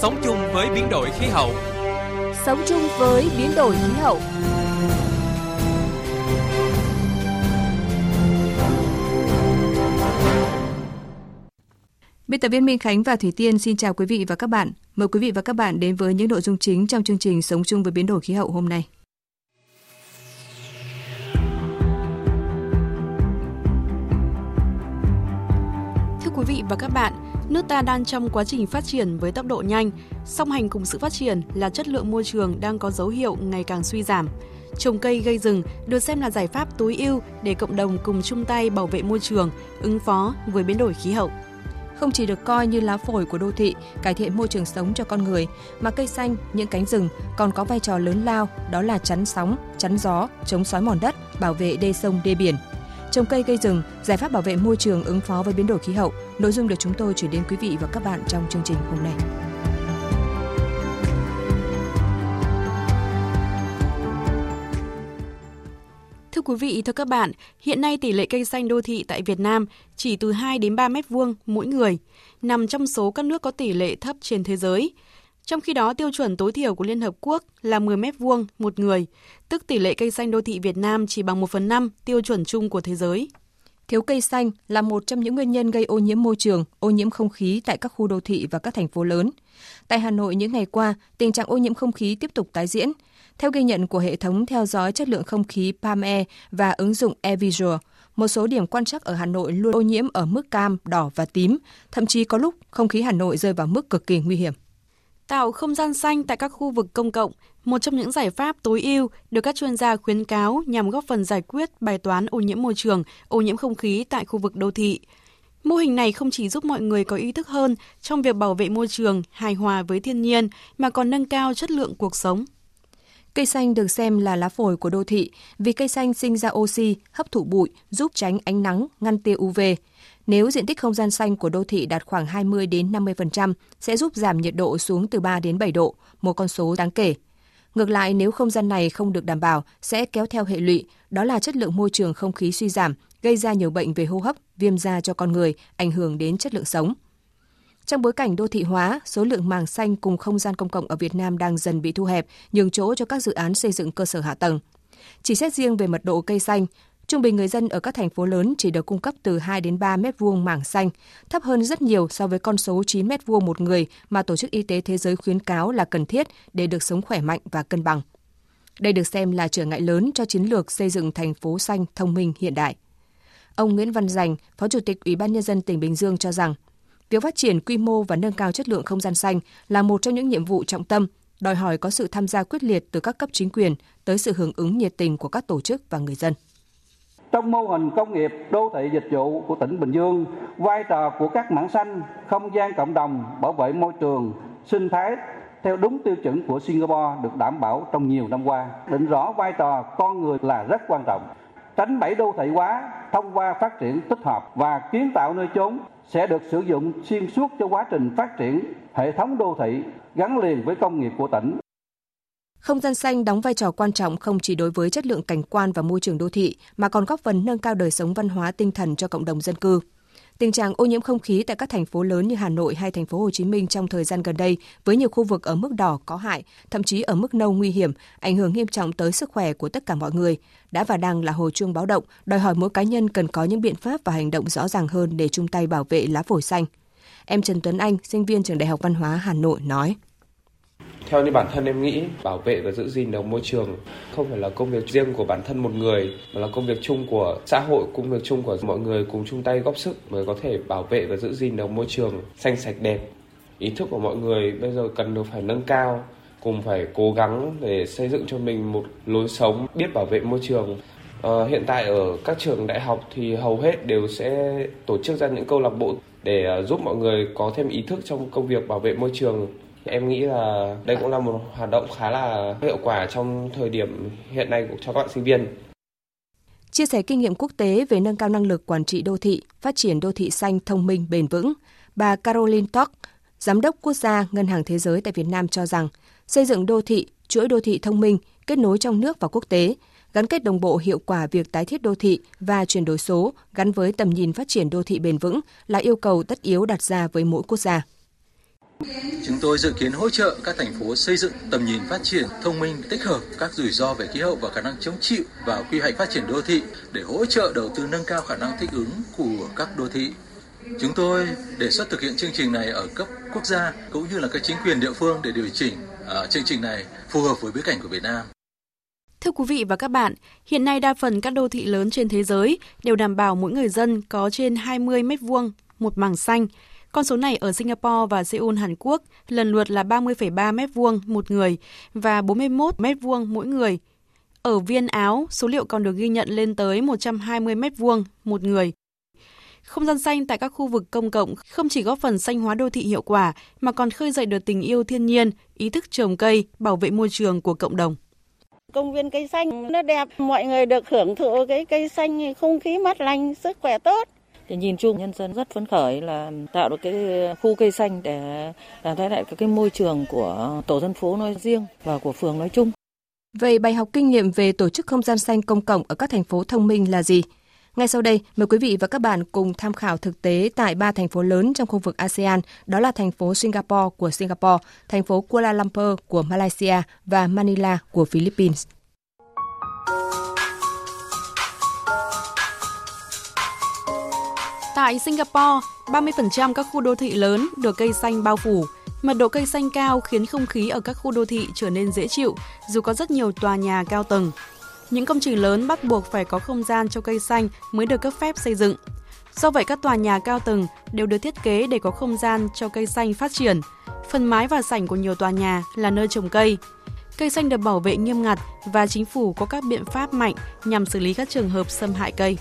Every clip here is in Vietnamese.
sống chung với biến đổi khí hậu. Sống chung với biến đổi khí hậu. Biên tập viên Minh Khánh và Thủy Tiên xin chào quý vị và các bạn. Mời quý vị và các bạn đến với những nội dung chính trong chương trình Sống chung với biến đổi khí hậu hôm nay. Thưa quý vị và các bạn, nước ta đang trong quá trình phát triển với tốc độ nhanh, song hành cùng sự phát triển là chất lượng môi trường đang có dấu hiệu ngày càng suy giảm. Trồng cây gây rừng được xem là giải pháp tối ưu để cộng đồng cùng chung tay bảo vệ môi trường, ứng phó với biến đổi khí hậu không chỉ được coi như lá phổi của đô thị, cải thiện môi trường sống cho con người, mà cây xanh, những cánh rừng còn có vai trò lớn lao, đó là chắn sóng, chắn gió, chống xói mòn đất, bảo vệ đê sông, đê biển. Trồng cây gây rừng, giải pháp bảo vệ môi trường ứng phó với biến đổi khí hậu, nội dung được chúng tôi chuyển đến quý vị và các bạn trong chương trình hôm nay. Thưa quý vị, thưa các bạn, hiện nay tỷ lệ cây xanh đô thị tại Việt Nam chỉ từ 2 đến 3 mét vuông mỗi người, nằm trong số các nước có tỷ lệ thấp trên thế giới. Trong khi đó, tiêu chuẩn tối thiểu của Liên Hợp Quốc là 10 mét vuông một người, tức tỷ lệ cây xanh đô thị Việt Nam chỉ bằng 1 phần 5 tiêu chuẩn chung của thế giới. Thiếu cây xanh là một trong những nguyên nhân gây ô nhiễm môi trường, ô nhiễm không khí tại các khu đô thị và các thành phố lớn. Tại Hà Nội những ngày qua, tình trạng ô nhiễm không khí tiếp tục tái diễn – theo ghi nhận của hệ thống theo dõi chất lượng không khí PAME và ứng dụng AirVisual, một số điểm quan trắc ở Hà Nội luôn ô nhiễm ở mức cam, đỏ và tím, thậm chí có lúc không khí Hà Nội rơi vào mức cực kỳ nguy hiểm. Tạo không gian xanh tại các khu vực công cộng, một trong những giải pháp tối ưu được các chuyên gia khuyến cáo nhằm góp phần giải quyết bài toán ô nhiễm môi trường, ô nhiễm không khí tại khu vực đô thị. Mô hình này không chỉ giúp mọi người có ý thức hơn trong việc bảo vệ môi trường, hài hòa với thiên nhiên, mà còn nâng cao chất lượng cuộc sống. Cây xanh được xem là lá phổi của đô thị vì cây xanh sinh ra oxy, hấp thụ bụi, giúp tránh ánh nắng, ngăn tia UV. Nếu diện tích không gian xanh của đô thị đạt khoảng 20 đến 50% sẽ giúp giảm nhiệt độ xuống từ 3 đến 7 độ, một con số đáng kể. Ngược lại, nếu không gian này không được đảm bảo sẽ kéo theo hệ lụy, đó là chất lượng môi trường không khí suy giảm, gây ra nhiều bệnh về hô hấp, viêm da cho con người, ảnh hưởng đến chất lượng sống. Trong bối cảnh đô thị hóa, số lượng màng xanh cùng không gian công cộng ở Việt Nam đang dần bị thu hẹp, nhường chỗ cho các dự án xây dựng cơ sở hạ tầng. Chỉ xét riêng về mật độ cây xanh, trung bình người dân ở các thành phố lớn chỉ được cung cấp từ 2 đến 3 mét vuông mảng xanh, thấp hơn rất nhiều so với con số 9 mét vuông một người mà Tổ chức Y tế Thế giới khuyến cáo là cần thiết để được sống khỏe mạnh và cân bằng. Đây được xem là trở ngại lớn cho chiến lược xây dựng thành phố xanh thông minh hiện đại. Ông Nguyễn Văn Dành, Phó Chủ tịch Ủy ban Nhân dân tỉnh Bình Dương cho rằng, Việc phát triển quy mô và nâng cao chất lượng không gian xanh là một trong những nhiệm vụ trọng tâm, đòi hỏi có sự tham gia quyết liệt từ các cấp chính quyền tới sự hưởng ứng nhiệt tình của các tổ chức và người dân. Trong mô hình công nghiệp đô thị dịch vụ của tỉnh Bình Dương, vai trò của các mảng xanh, không gian cộng đồng, bảo vệ môi trường, sinh thái theo đúng tiêu chuẩn của Singapore được đảm bảo trong nhiều năm qua. Định rõ vai trò con người là rất quan trọng. Tránh bẫy đô thị hóa thông qua phát triển tích hợp và kiến tạo nơi chốn sẽ được sử dụng xuyên suốt cho quá trình phát triển hệ thống đô thị gắn liền với công nghiệp của tỉnh. Không gian xanh đóng vai trò quan trọng không chỉ đối với chất lượng cảnh quan và môi trường đô thị mà còn góp phần nâng cao đời sống văn hóa tinh thần cho cộng đồng dân cư. Tình trạng ô nhiễm không khí tại các thành phố lớn như Hà Nội hay thành phố Hồ Chí Minh trong thời gian gần đây với nhiều khu vực ở mức đỏ có hại, thậm chí ở mức nâu nguy hiểm, ảnh hưởng nghiêm trọng tới sức khỏe của tất cả mọi người, đã và đang là hồi chuông báo động, đòi hỏi mỗi cá nhân cần có những biện pháp và hành động rõ ràng hơn để chung tay bảo vệ lá phổi xanh. Em Trần Tuấn Anh, sinh viên trường Đại học Văn hóa Hà Nội nói. Theo như bản thân em nghĩ, bảo vệ và giữ gìn được môi trường không phải là công việc riêng của bản thân một người, mà là công việc chung của xã hội, công việc chung của mọi người cùng chung tay góp sức mới có thể bảo vệ và giữ gìn được môi trường xanh sạch đẹp. Ý thức của mọi người bây giờ cần được phải nâng cao, cùng phải cố gắng để xây dựng cho mình một lối sống biết bảo vệ môi trường. À, hiện tại ở các trường đại học thì hầu hết đều sẽ tổ chức ra những câu lạc bộ để ờ, giúp mọi người có thêm ý thức trong công việc bảo vệ môi trường Em nghĩ là đây cũng là một hoạt động khá là hiệu quả trong thời điểm hiện nay cho các bạn sinh viên. Chia sẻ kinh nghiệm quốc tế về nâng cao năng lực quản trị đô thị, phát triển đô thị xanh thông minh bền vững, bà Caroline Tock, Giám đốc Quốc gia Ngân hàng Thế giới tại Việt Nam cho rằng xây dựng đô thị, chuỗi đô thị thông minh, kết nối trong nước và quốc tế, gắn kết đồng bộ hiệu quả việc tái thiết đô thị và chuyển đổi số gắn với tầm nhìn phát triển đô thị bền vững là yêu cầu tất yếu đặt ra với mỗi quốc gia Chúng tôi dự kiến hỗ trợ các thành phố xây dựng tầm nhìn phát triển thông minh tích hợp các rủi ro về khí hậu và khả năng chống chịu vào quy hoạch phát triển đô thị để hỗ trợ đầu tư nâng cao khả năng thích ứng của các đô thị. Chúng tôi đề xuất thực hiện chương trình này ở cấp quốc gia cũng như là các chính quyền địa phương để điều chỉnh uh, chương trình này phù hợp với bối cảnh của Việt Nam. Thưa quý vị và các bạn, hiện nay đa phần các đô thị lớn trên thế giới đều đảm bảo mỗi người dân có trên 20 mét vuông một mảng xanh. Con số này ở Singapore và Seoul, Hàn Quốc lần lượt là 30,3 mét vuông một người và 41 mét vuông mỗi người. Ở Viên Áo, số liệu còn được ghi nhận lên tới 120 mét vuông một người. Không gian xanh tại các khu vực công cộng không chỉ góp phần xanh hóa đô thị hiệu quả mà còn khơi dậy được tình yêu thiên nhiên, ý thức trồng cây, bảo vệ môi trường của cộng đồng. Công viên cây xanh nó đẹp, mọi người được hưởng thụ cái cây xanh, không khí mát lành, sức khỏe tốt. Thì nhìn chung nhân dân rất phấn khởi là tạo được cái khu cây xanh để làm thay lại cái môi trường của tổ dân phố nói riêng và của phường nói chung. Vậy bài học kinh nghiệm về tổ chức không gian xanh công cộng ở các thành phố thông minh là gì? Ngay sau đây, mời quý vị và các bạn cùng tham khảo thực tế tại ba thành phố lớn trong khu vực ASEAN, đó là thành phố Singapore của Singapore, thành phố Kuala Lumpur của Malaysia và Manila của Philippines. Tại Singapore, 30% các khu đô thị lớn được cây xanh bao phủ. Mật độ cây xanh cao khiến không khí ở các khu đô thị trở nên dễ chịu, dù có rất nhiều tòa nhà cao tầng. Những công trình lớn bắt buộc phải có không gian cho cây xanh mới được cấp phép xây dựng. Do vậy các tòa nhà cao tầng đều được thiết kế để có không gian cho cây xanh phát triển. Phần mái và sảnh của nhiều tòa nhà là nơi trồng cây. Cây xanh được bảo vệ nghiêm ngặt và chính phủ có các biện pháp mạnh nhằm xử lý các trường hợp xâm hại cây.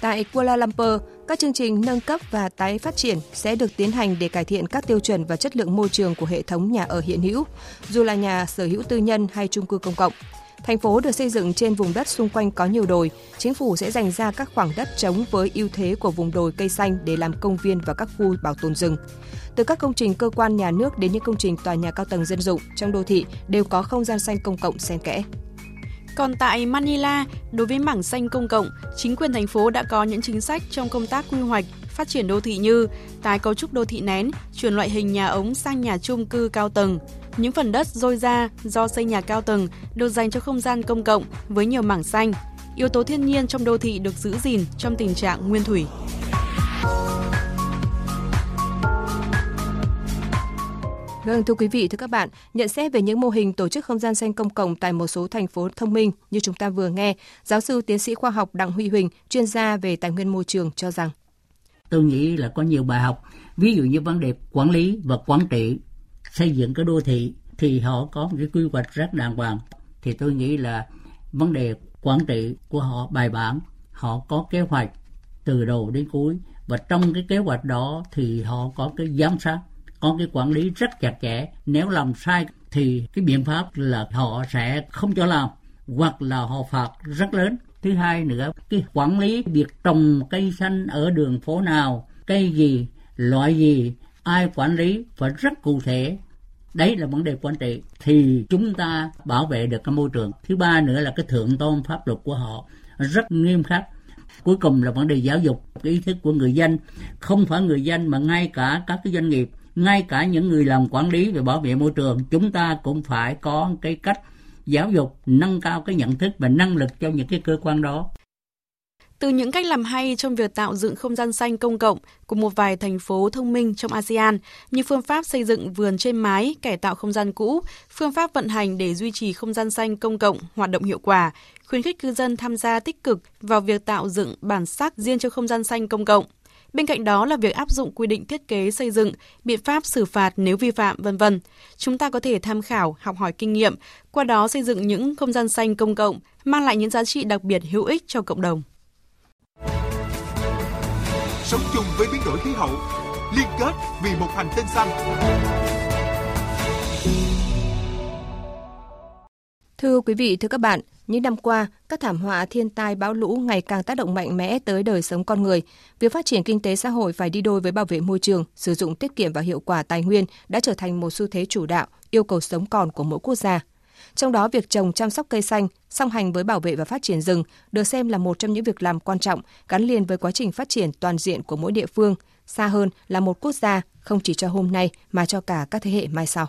Tại Kuala Lumpur, các chương trình nâng cấp và tái phát triển sẽ được tiến hành để cải thiện các tiêu chuẩn và chất lượng môi trường của hệ thống nhà ở hiện hữu, dù là nhà sở hữu tư nhân hay chung cư công cộng. Thành phố được xây dựng trên vùng đất xung quanh có nhiều đồi, chính phủ sẽ dành ra các khoảng đất trống với ưu thế của vùng đồi cây xanh để làm công viên và các khu bảo tồn rừng. Từ các công trình cơ quan nhà nước đến những công trình tòa nhà cao tầng dân dụng trong đô thị đều có không gian xanh công cộng xen kẽ. Còn tại Manila, đối với mảng xanh công cộng, chính quyền thành phố đã có những chính sách trong công tác quy hoạch, phát triển đô thị như tái cấu trúc đô thị nén, chuyển loại hình nhà ống sang nhà chung cư cao tầng. Những phần đất dôi ra do xây nhà cao tầng được dành cho không gian công cộng với nhiều mảng xanh. Yếu tố thiên nhiên trong đô thị được giữ gìn trong tình trạng nguyên thủy. Vâng, thưa quý vị, thưa các bạn, nhận xét về những mô hình tổ chức không gian xanh công cộng tại một số thành phố thông minh như chúng ta vừa nghe, giáo sư tiến sĩ khoa học Đặng Huy Huỳnh, chuyên gia về tài nguyên môi trường cho rằng Tôi nghĩ là có nhiều bài học, ví dụ như vấn đề quản lý và quản trị xây dựng cái đô thị thì họ có một cái quy hoạch rất đàng hoàng. Thì tôi nghĩ là vấn đề quản trị của họ bài bản, họ có kế hoạch từ đầu đến cuối và trong cái kế hoạch đó thì họ có cái giám sát có cái quản lý rất chặt chẽ. Nếu làm sai thì cái biện pháp là họ sẽ không cho làm, hoặc là họ phạt rất lớn. Thứ hai nữa, cái quản lý việc trồng cây xanh ở đường phố nào, cây gì, loại gì, ai quản lý phải rất cụ thể. Đấy là vấn đề quản trị thì chúng ta bảo vệ được cái môi trường. Thứ ba nữa là cái thượng tôn pháp luật của họ rất nghiêm khắc. Cuối cùng là vấn đề giáo dục, cái ý thức của người dân. Không phải người dân mà ngay cả các cái doanh nghiệp ngay cả những người làm quản lý về bảo vệ môi trường chúng ta cũng phải có cái cách giáo dục nâng cao cái nhận thức và năng lực cho những cái cơ quan đó từ những cách làm hay trong việc tạo dựng không gian xanh công cộng của một vài thành phố thông minh trong ASEAN như phương pháp xây dựng vườn trên mái, cải tạo không gian cũ, phương pháp vận hành để duy trì không gian xanh công cộng hoạt động hiệu quả, khuyến khích cư dân tham gia tích cực vào việc tạo dựng bản sắc riêng cho không gian xanh công cộng. Bên cạnh đó là việc áp dụng quy định thiết kế xây dựng, biện pháp xử phạt nếu vi phạm vân vân. Chúng ta có thể tham khảo, học hỏi kinh nghiệm, qua đó xây dựng những không gian xanh công cộng, mang lại những giá trị đặc biệt hữu ích cho cộng đồng. Sống chung với biến đổi khí hậu, liên kết vì một hành tinh xanh. Thưa quý vị, thưa các bạn, những năm qua, các thảm họa thiên tai bão lũ ngày càng tác động mạnh mẽ tới đời sống con người. Việc phát triển kinh tế xã hội phải đi đôi với bảo vệ môi trường, sử dụng tiết kiệm và hiệu quả tài nguyên đã trở thành một xu thế chủ đạo, yêu cầu sống còn của mỗi quốc gia. Trong đó, việc trồng chăm sóc cây xanh song hành với bảo vệ và phát triển rừng được xem là một trong những việc làm quan trọng gắn liền với quá trình phát triển toàn diện của mỗi địa phương, xa hơn là một quốc gia không chỉ cho hôm nay mà cho cả các thế hệ mai sau.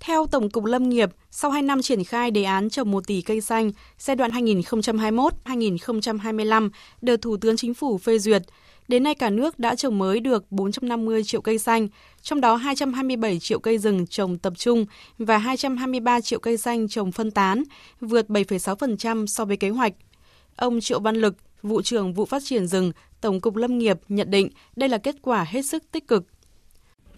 Theo Tổng cục Lâm nghiệp, sau 2 năm triển khai đề án trồng 1 tỷ cây xanh giai đoạn 2021-2025 được Thủ tướng Chính phủ phê duyệt, đến nay cả nước đã trồng mới được 450 triệu cây xanh, trong đó 227 triệu cây rừng trồng tập trung và 223 triệu cây xanh trồng phân tán, vượt 7,6% so với kế hoạch. Ông Triệu Văn Lực, vụ trưởng vụ phát triển rừng, Tổng cục Lâm nghiệp nhận định đây là kết quả hết sức tích cực.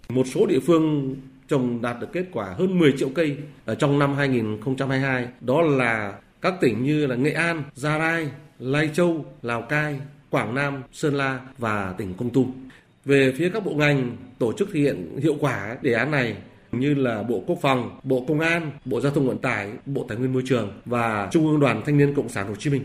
Một số địa phương trồng đạt được kết quả hơn 10 triệu cây ở trong năm 2022. Đó là các tỉnh như là Nghệ An, Gia Lai, Lai Châu, Lào Cai, Quảng Nam, Sơn La và tỉnh Con Tum. Về phía các bộ ngành tổ chức thực hiện hiệu quả đề án này như là Bộ Quốc phòng, Bộ Công an, Bộ Giao thông Vận tải, Bộ Tài nguyên Môi trường và Trung ương Đoàn Thanh niên Cộng sản Hồ Chí Minh.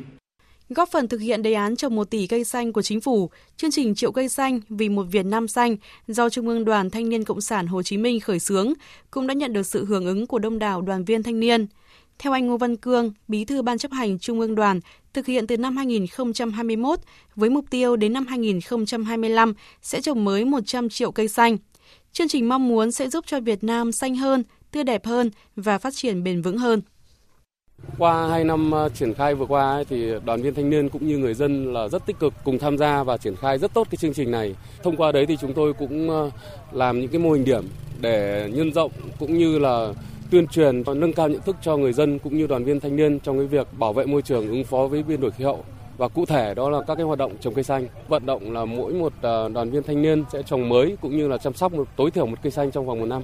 Góp phần thực hiện đề án trồng 1 tỷ cây xanh của chính phủ, chương trình Triệu cây xanh vì một Việt Nam xanh do Trung ương Đoàn Thanh niên Cộng sản Hồ Chí Minh khởi xướng cũng đã nhận được sự hưởng ứng của đông đảo đoàn viên thanh niên. Theo anh Ngô Văn Cương, Bí thư Ban chấp hành Trung ương Đoàn, thực hiện từ năm 2021 với mục tiêu đến năm 2025 sẽ trồng mới 100 triệu cây xanh. Chương trình mong muốn sẽ giúp cho Việt Nam xanh hơn, tươi đẹp hơn và phát triển bền vững hơn. Qua 2 năm ờ, triển khai vừa qua thì đoàn viên thanh niên cũng như người dân là rất tích cực cùng tham gia và triển khai rất tốt cái chương trình này. Thông qua đấy thì chúng tôi cũng ờ, làm những cái mô hình điểm để nhân rộng cũng như là tuyên truyền và nâng cao nhận thức cho người dân cũng như đoàn viên thanh niên trong cái việc bảo vệ môi trường, ứng phó với biến đổi khí hậu. Và cụ thể đó là các cái hoạt động trồng cây xanh. Vận động là mỗi một ờ, đoàn viên thanh niên sẽ trồng mới cũng như là chăm sóc một, tối thiểu một cây xanh trong vòng một năm.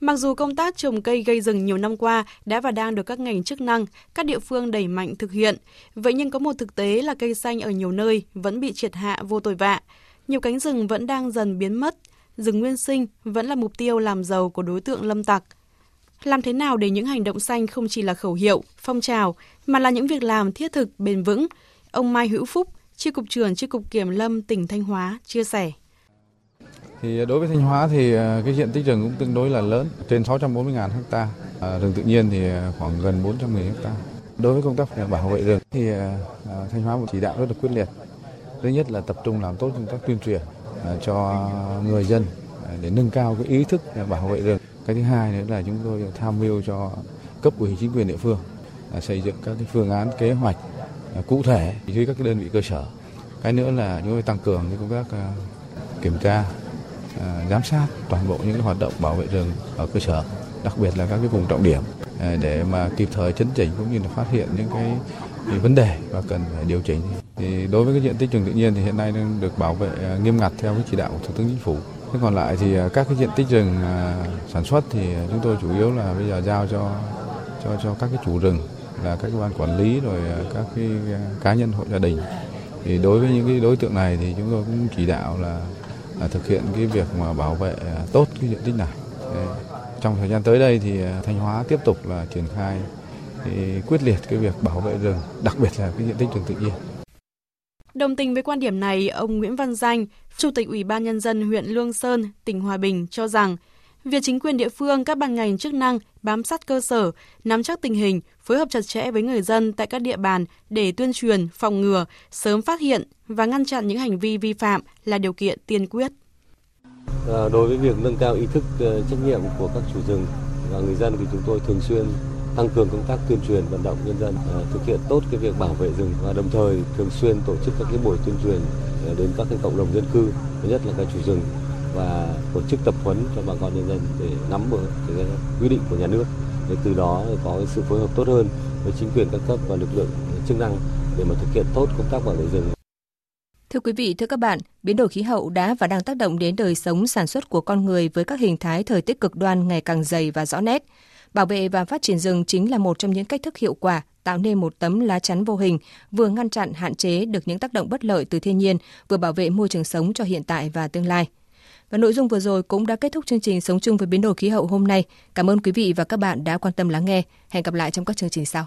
Mặc dù công tác trồng cây gây rừng nhiều năm qua đã và đang được các ngành chức năng, các địa phương đẩy mạnh thực hiện, vậy nhưng có một thực tế là cây xanh ở nhiều nơi vẫn bị triệt hạ vô tội vạ. Nhiều cánh rừng vẫn đang dần biến mất, rừng nguyên sinh vẫn là mục tiêu làm giàu của đối tượng lâm tặc. Làm thế nào để những hành động xanh không chỉ là khẩu hiệu, phong trào, mà là những việc làm thiết thực, bền vững? Ông Mai Hữu Phúc, Chi cục trưởng Chi cục Kiểm lâm tỉnh Thanh Hóa chia sẻ. Thì đối với Thanh Hóa thì ờ, cái diện tích rừng cũng tương đối là lớn, trên 640.000 ha. Ờ, rừng tự nhiên thì ờ, khoảng gần 410 ha. Đối với công tác bảo vệ rừng thì Thanh Hóa một chỉ đạo rất là quyết liệt. Thứ nhất là tập trung làm tốt công tác tuyên truyền cho người dân để nâng cao cái ý thức bảo vệ rừng. Cái thứ hai nữa là chúng tôi tham mưu cho cấp ủy chính quyền địa phương xây dựng các cái phương án kế hoạch cụ thể dưới các cái đơn vị cơ sở. Cái nữa là chúng tôi tăng cường cái công tác kiểm tra À, giám sát toàn bộ những hoạt động bảo vệ rừng ở cơ sở, đặc biệt là các cái vùng trọng điểm à, để mà kịp thời chấn chỉnh cũng như là phát hiện những cái, cái vấn đề và cần phải điều chỉnh. Thì đối với cái diện tích rừng tự nhiên thì hiện nay đang được bảo vệ à, nghiêm ngặt theo cái chỉ đạo của Thủ tướng Chính phủ. Thế còn lại thì các cái diện tích rừng sản xuất thì chúng tôi chủ yếu là bây giờ giao cho cho cho các cái chủ rừng là các cơ quan quản lý rồi các cái cá nhân hộ gia đình. Thì đối với những cái đối tượng này thì chúng tôi cũng chỉ đạo là À, thực hiện cái việc mà bảo vệ à, tốt cái diện tích này. Trong thời gian tới đây thì à, Thanh Hóa tiếp tục là triển khai quyết liệt cái việc bảo vệ rừng, đặc biệt là cái diện tích rừng tự nhiên. Đồng tình với quan điểm này, ông Nguyễn Văn Danh, Chủ tịch Ủy ban Nhân dân huyện Lương Sơn, tỉnh Hòa Bình cho rằng việc chính quyền địa phương, các ban ngành chức năng bám sát cơ sở, nắm chắc tình hình, phối hợp chặt chẽ với người dân tại các địa bàn để tuyên truyền, phòng ngừa, sớm phát hiện và ngăn chặn những hành vi vi phạm là điều kiện tiên quyết. À, đối với việc nâng cao ý thức ờ, trách nhiệm của các chủ rừng và người dân thì chúng tôi thường xuyên tăng cường công tác tuyên truyền vận động nhân dân ờ, thực hiện tốt cái việc bảo vệ rừng và đồng thời thường xuyên tổ chức các cái buổi tuyên truyền ờ, đến các cái cộng đồng dân cư, nhất là các chủ rừng và tổ chức tập huấn cho bà con nhân dân để nắm được cái quy định của nhà nước để từ đó có sự phối hợp tốt hơn với chính quyền các cấp và lực lượng chức năng để mà thực hiện tốt công tác bảo vệ rừng. Thưa quý vị, thưa các bạn, biến đổi khí hậu đã và đang tác động đến đời sống sản xuất của con người với các hình thái thời tiết cực đoan ngày càng dày và rõ nét. Bảo vệ và phát triển rừng chính là một trong những cách thức hiệu quả tạo nên một tấm lá chắn vô hình, vừa ngăn chặn hạn chế được những tác động bất lợi từ thiên nhiên, vừa bảo vệ môi trường sống cho hiện tại và tương lai. Và nội dung vừa rồi cũng đã kết thúc chương trình Sống chung với biến đổi khí hậu hôm nay. Cảm ơn quý vị và các bạn đã quan tâm lắng nghe. Hẹn gặp lại trong các chương trình sau.